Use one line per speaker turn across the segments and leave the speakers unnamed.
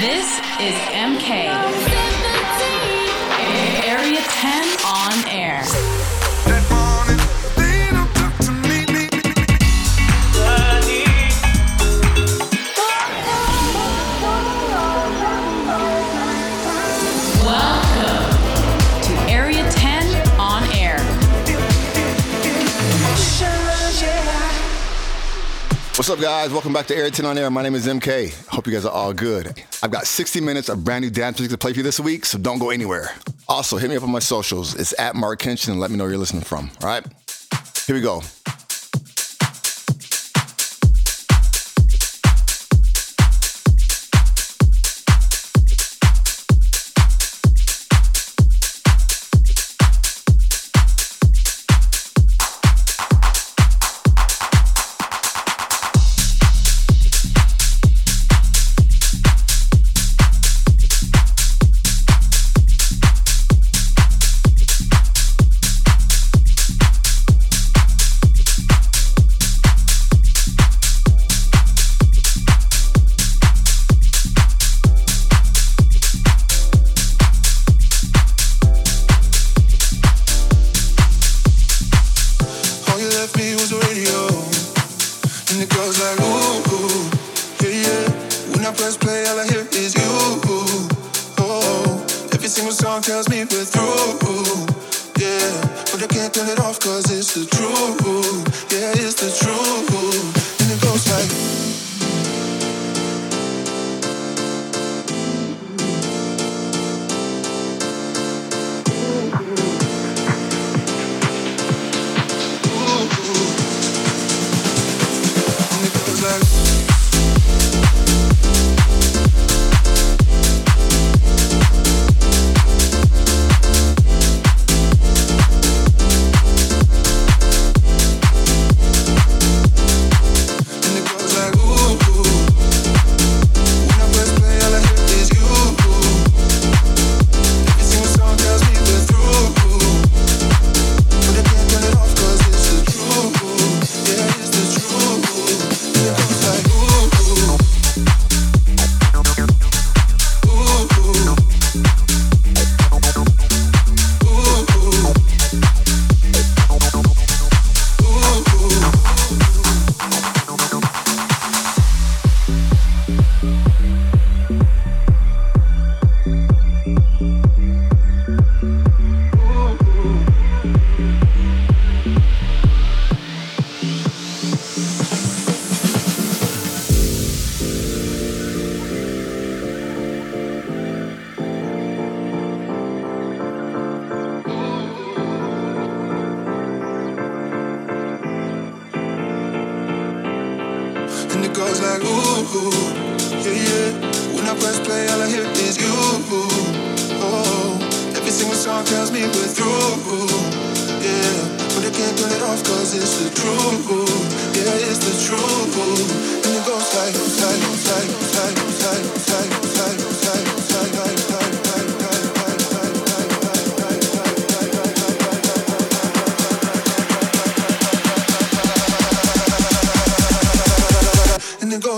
This is MK. What's up, guys? Welcome back to 10 on Air. My name is MK. Hope you guys are all good. I've got 60 minutes of brand new dance music to play for you this week, so don't go anywhere. Also, hit me up on my socials. It's at Marc Kinchen and let me know where you're listening from. All right? Here we go.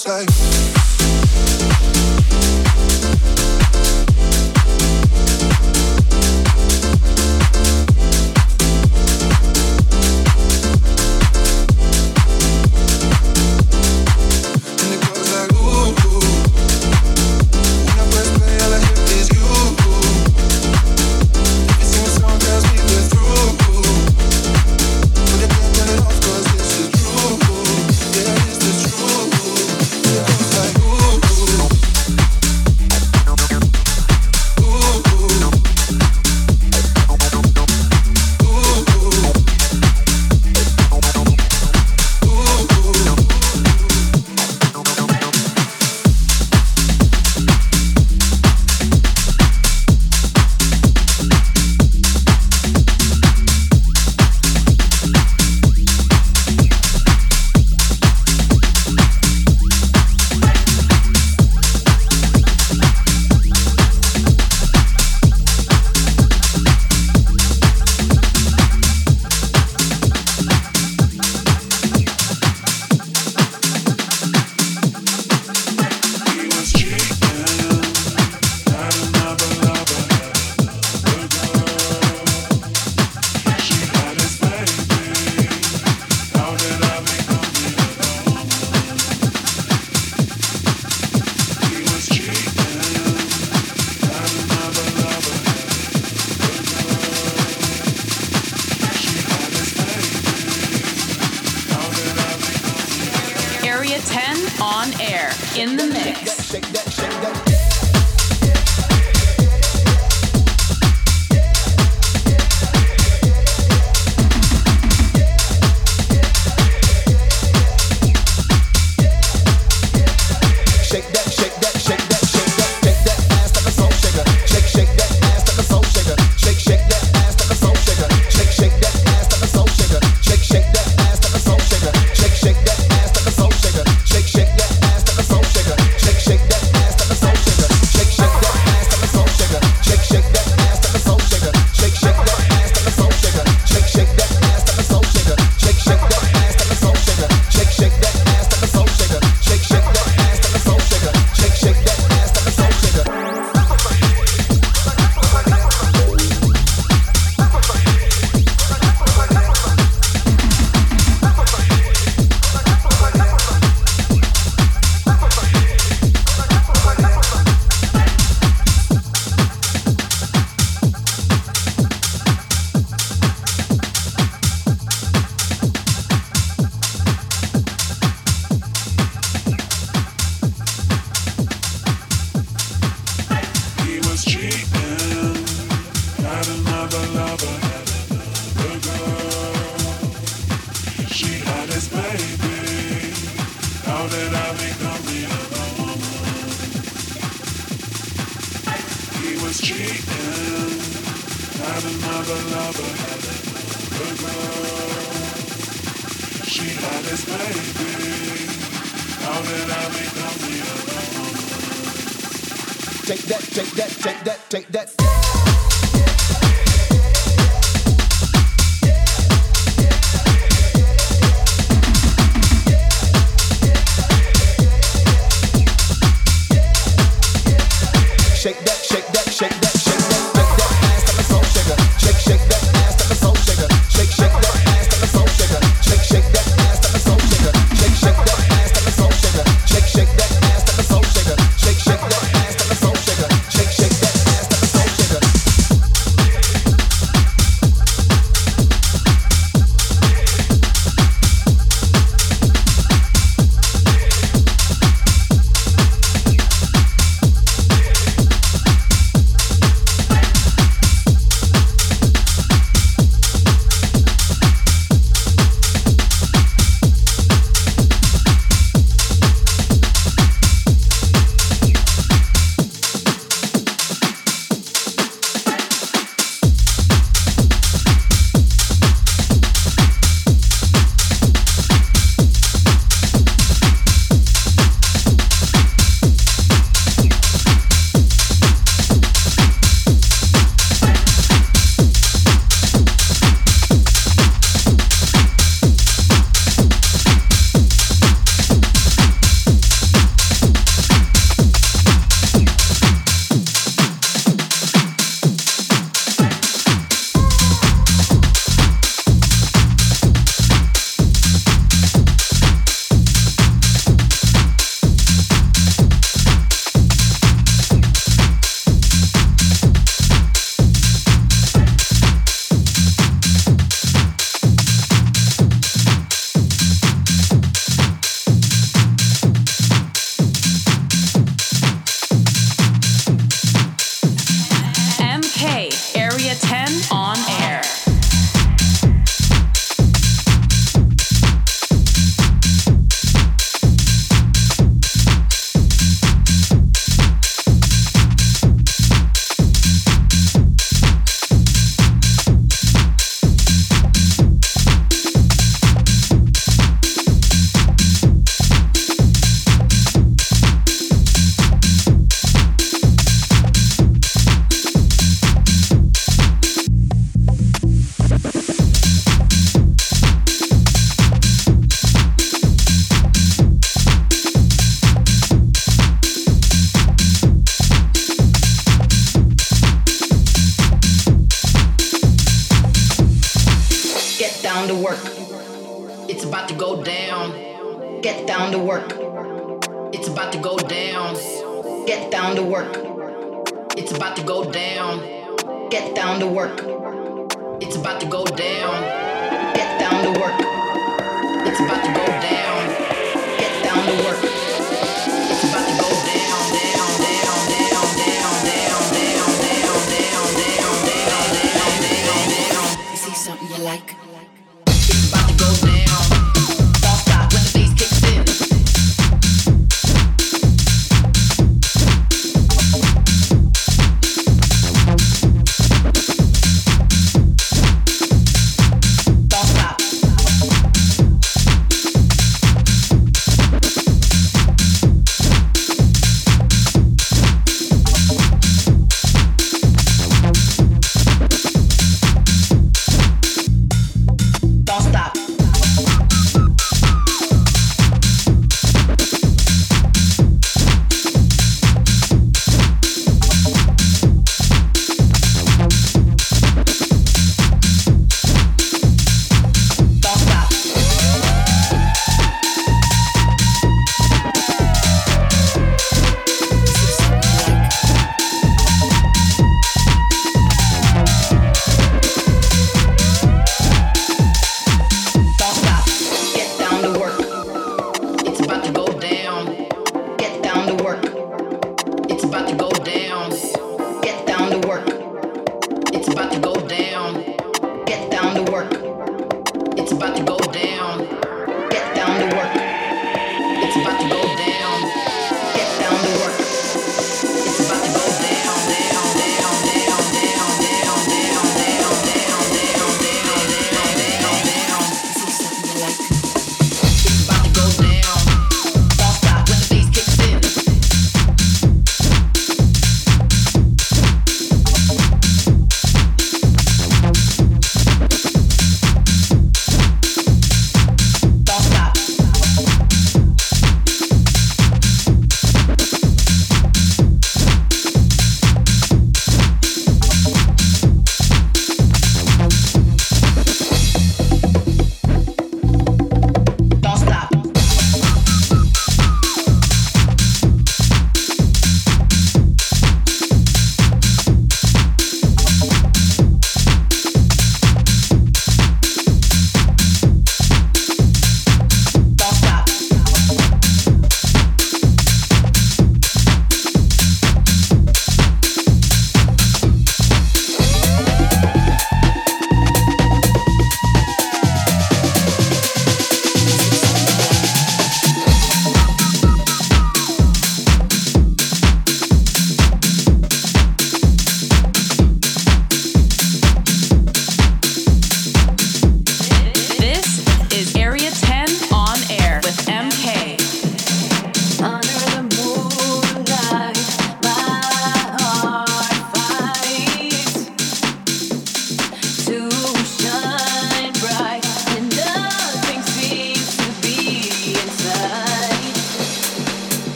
say.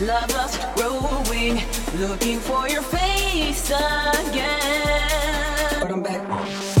love lost growing
looking for your face again. But I'm back.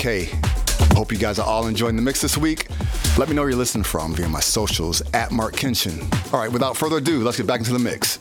MK. Hope you guys are all enjoying the mix this week. Let me know where you're listening from via my socials at Marc Kinchen. All right, without further ado, let's get back into the mix.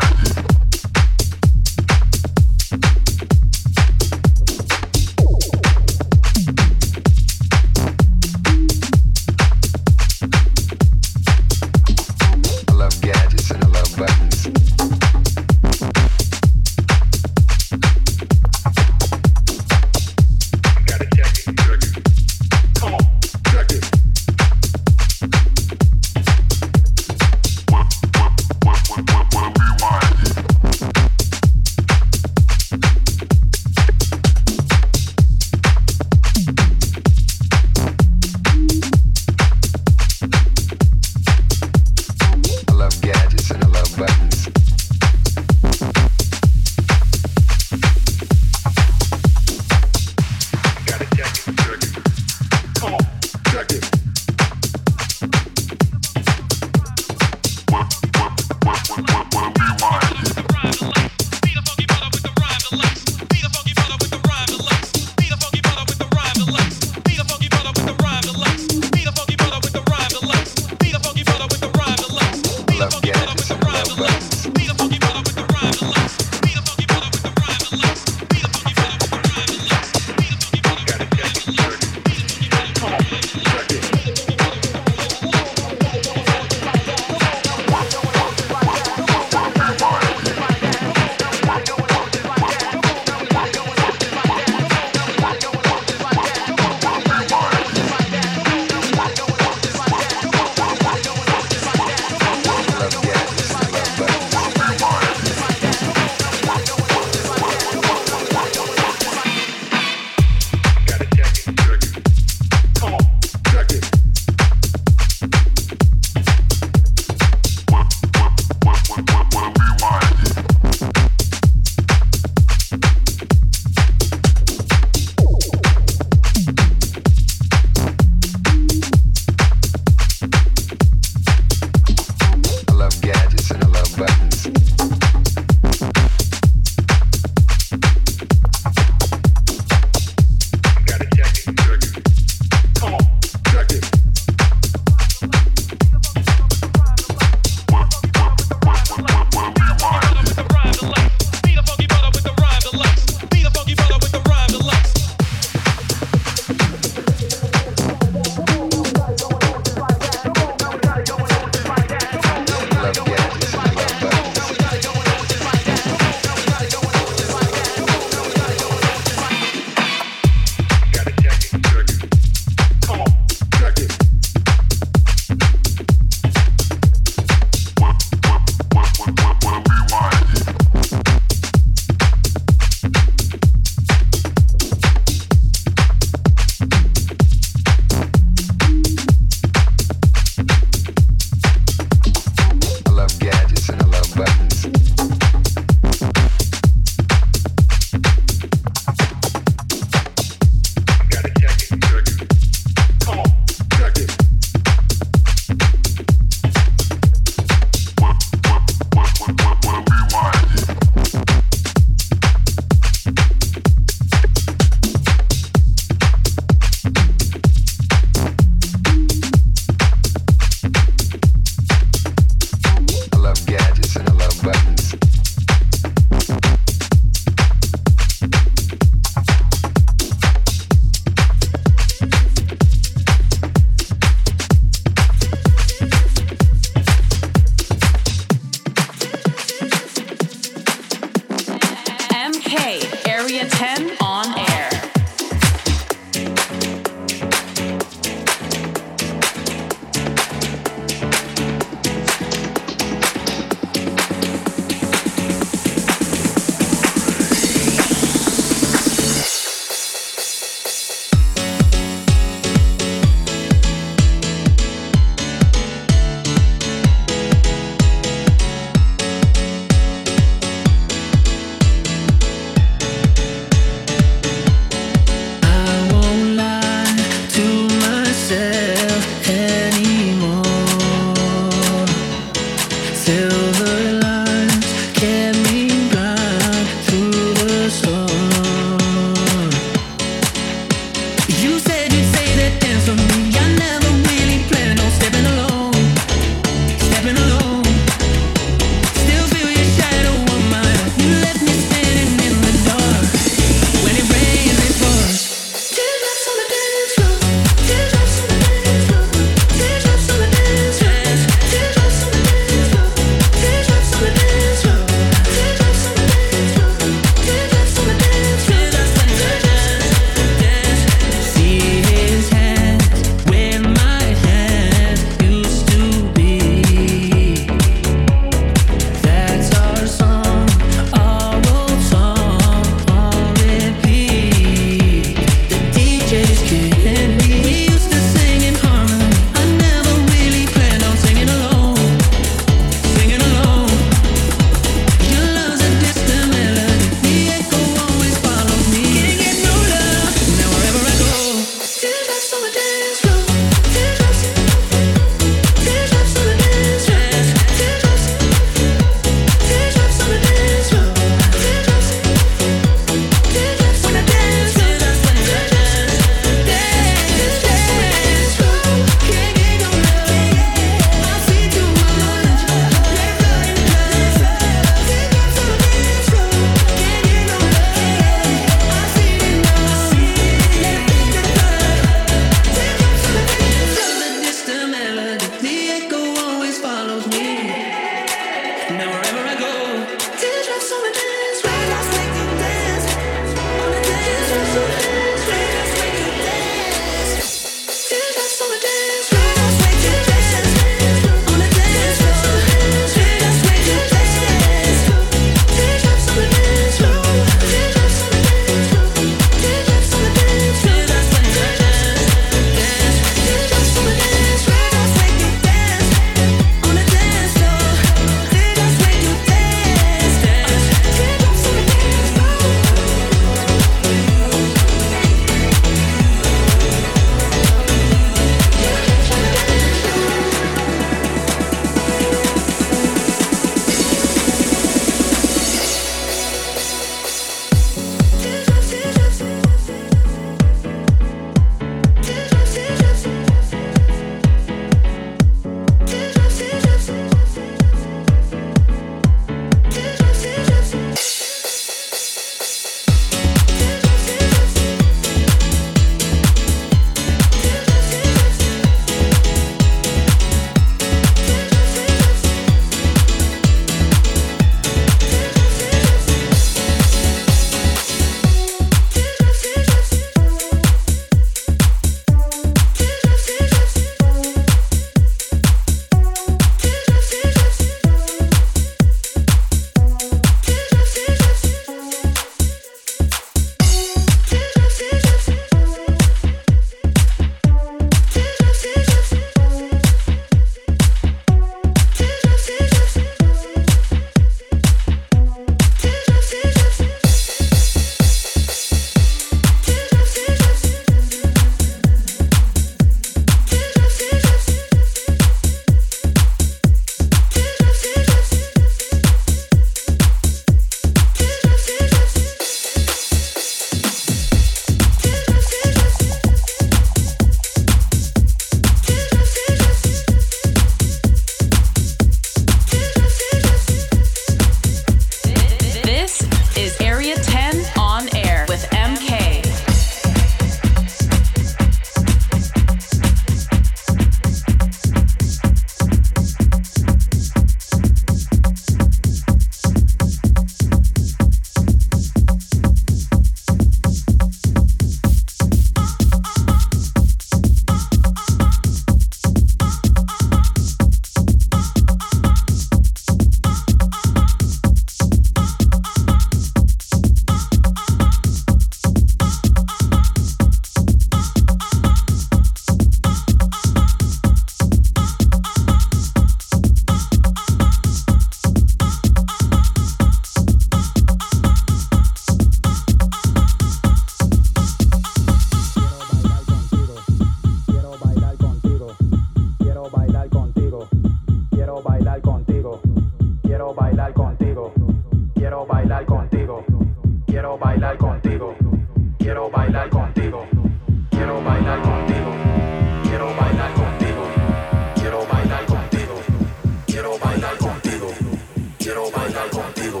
Quiero bailar contigo.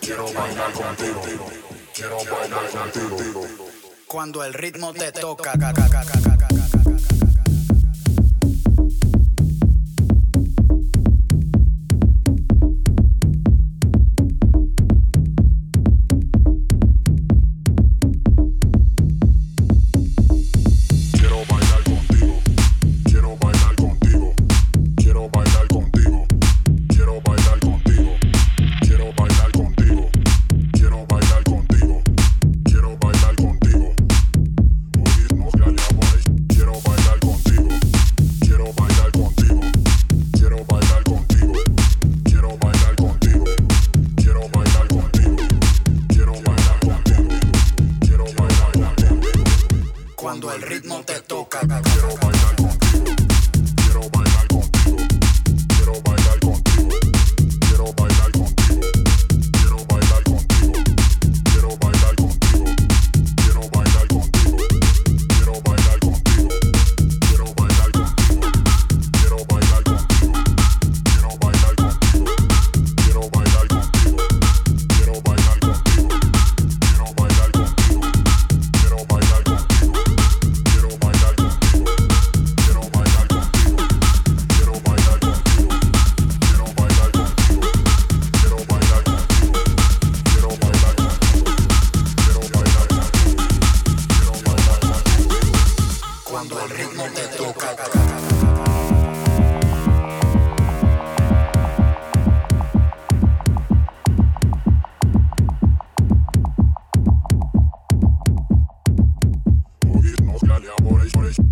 Quiero bailar contigo. Quiero bailar contigo.
Cuando el ritmo te toca. por el, por.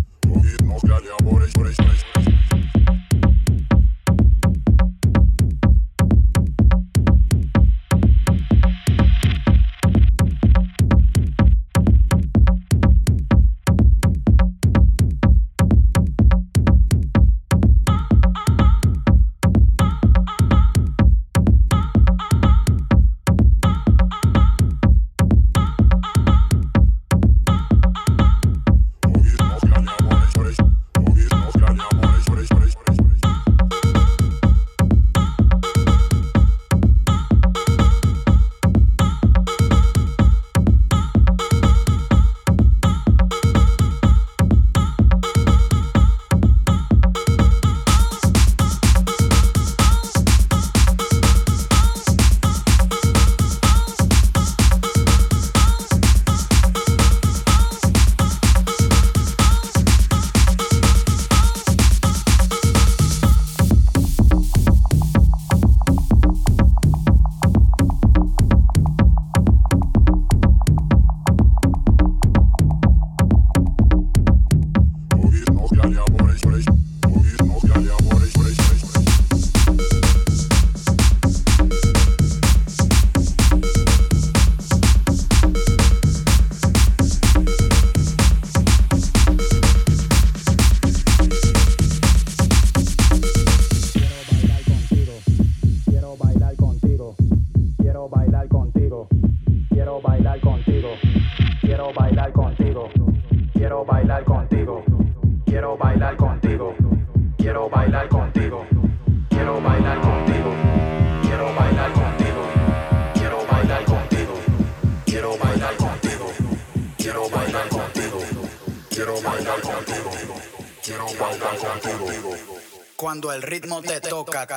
Cuando el ritmo te toca,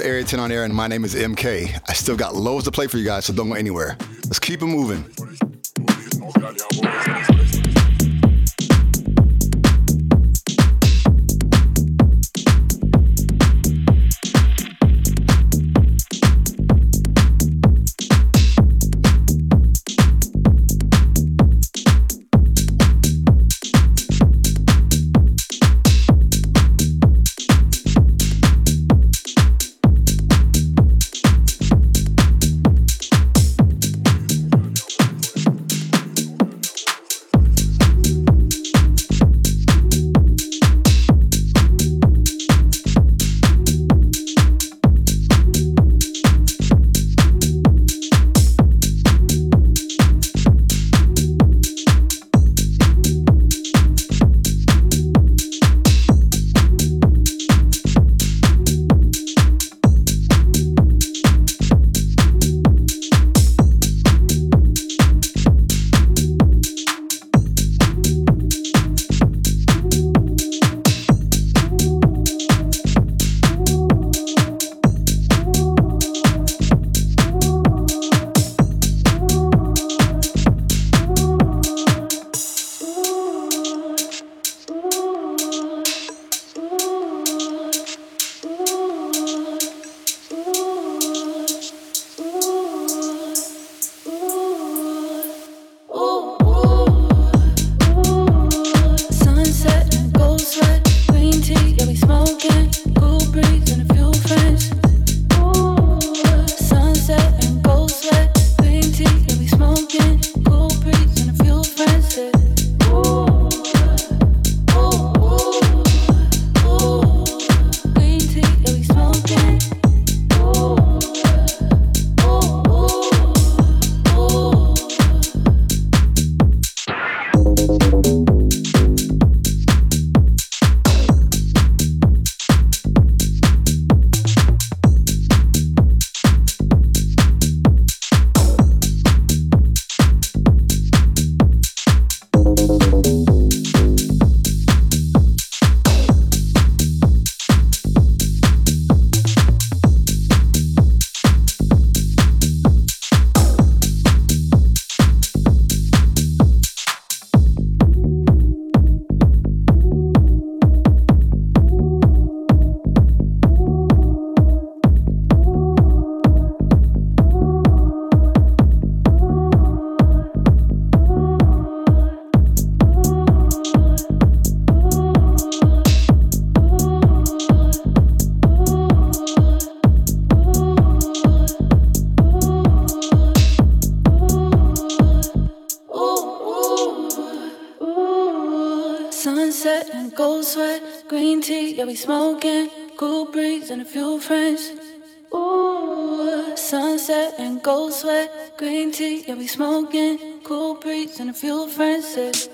Area 10 on air, and my name is MK. I still got loads to play for you guys, so don't go anywhere. Let's keep it moving.
And a few friends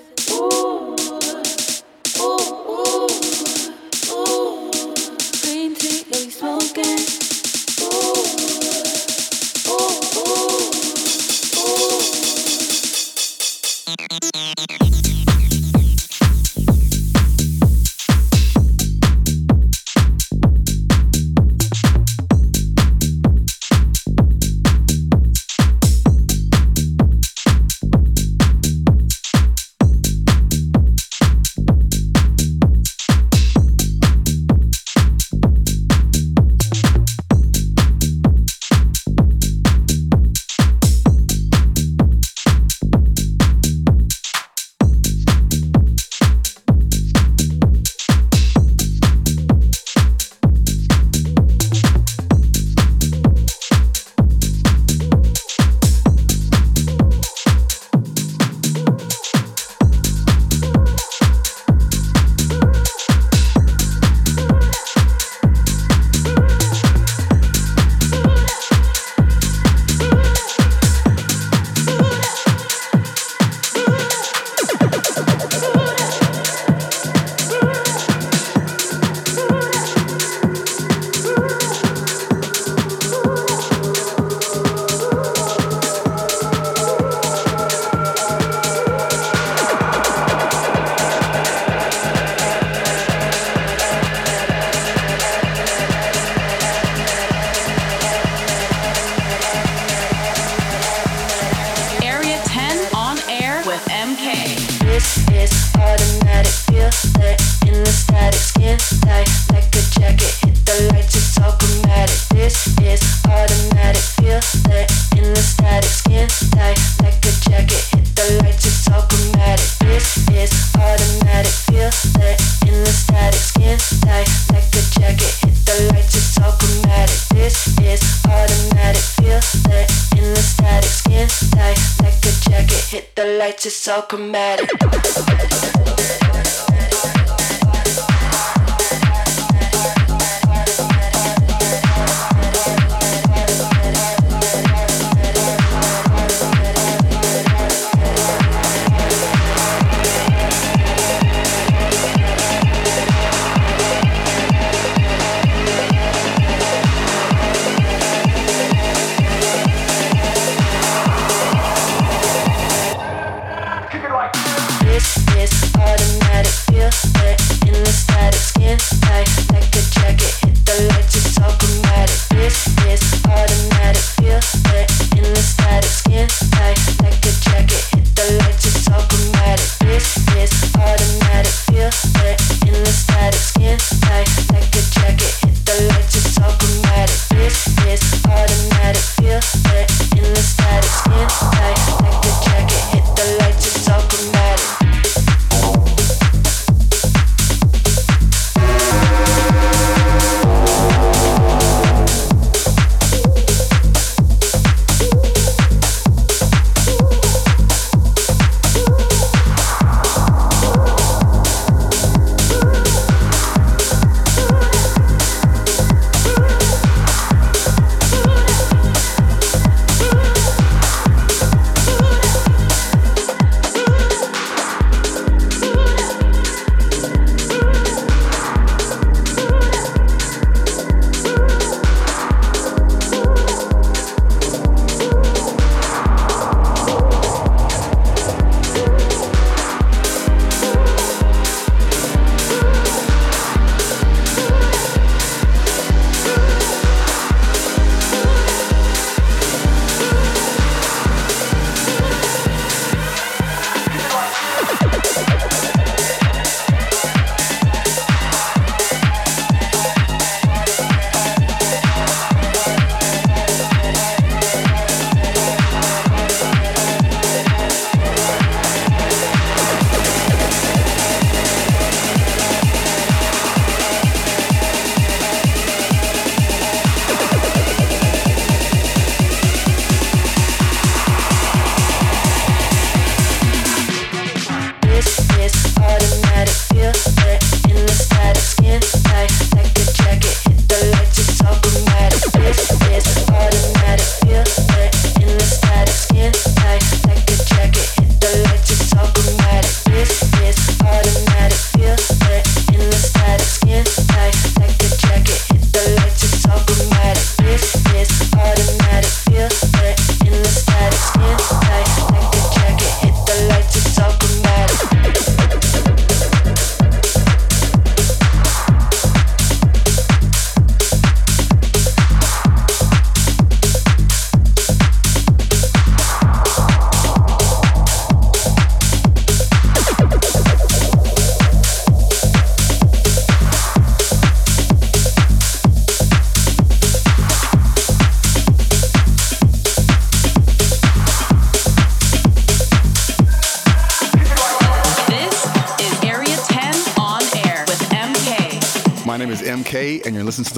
lights, it's all chromatic.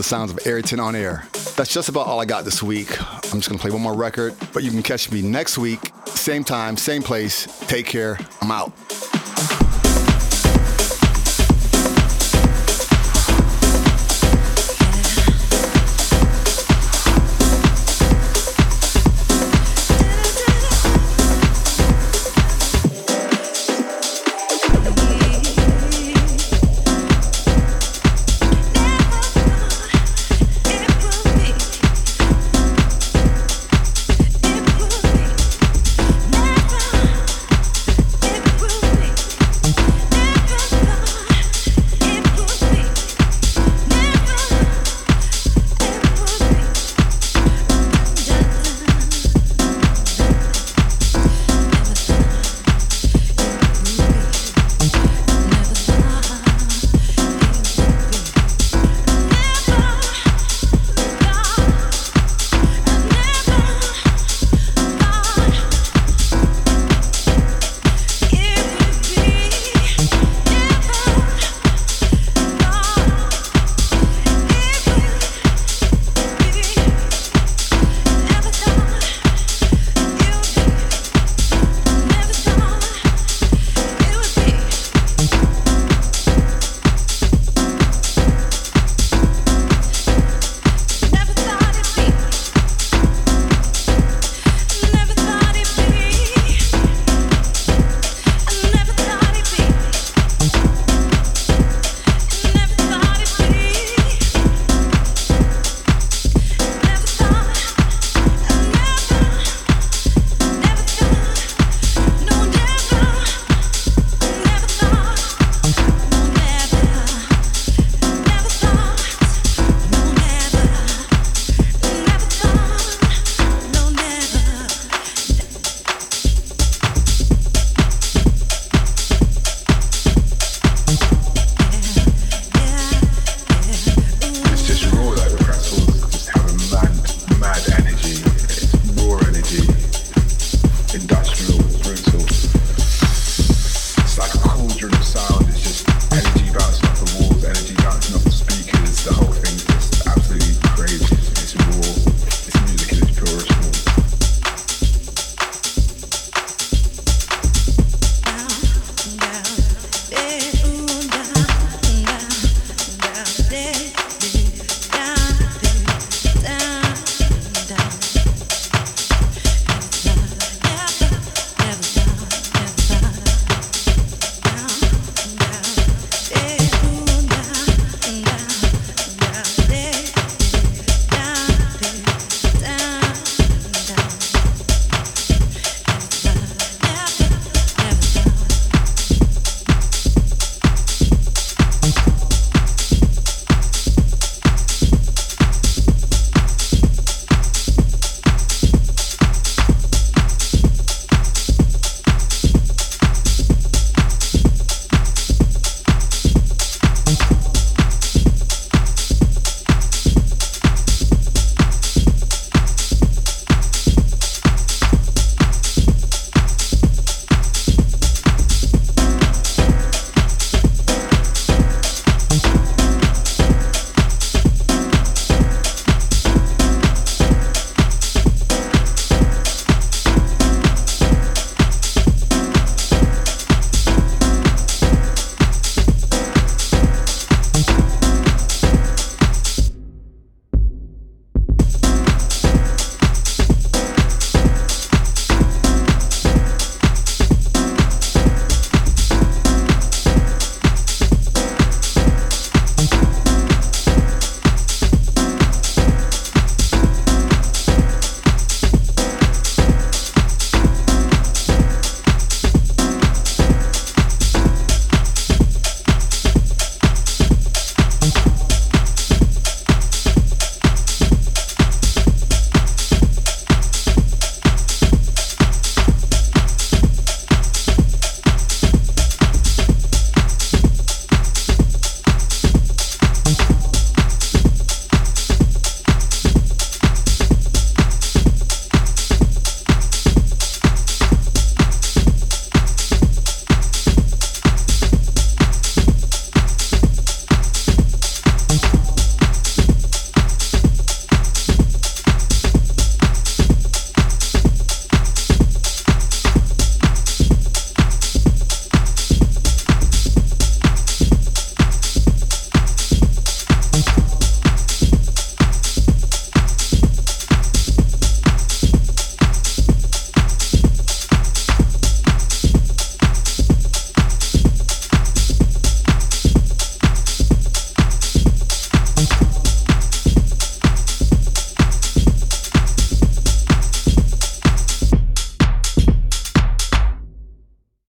sounds of Area 10 on air. That's just about all I got this week. I'm just gonna play one more record, but you can catch me next week, same time, same place. Take care. I'm out.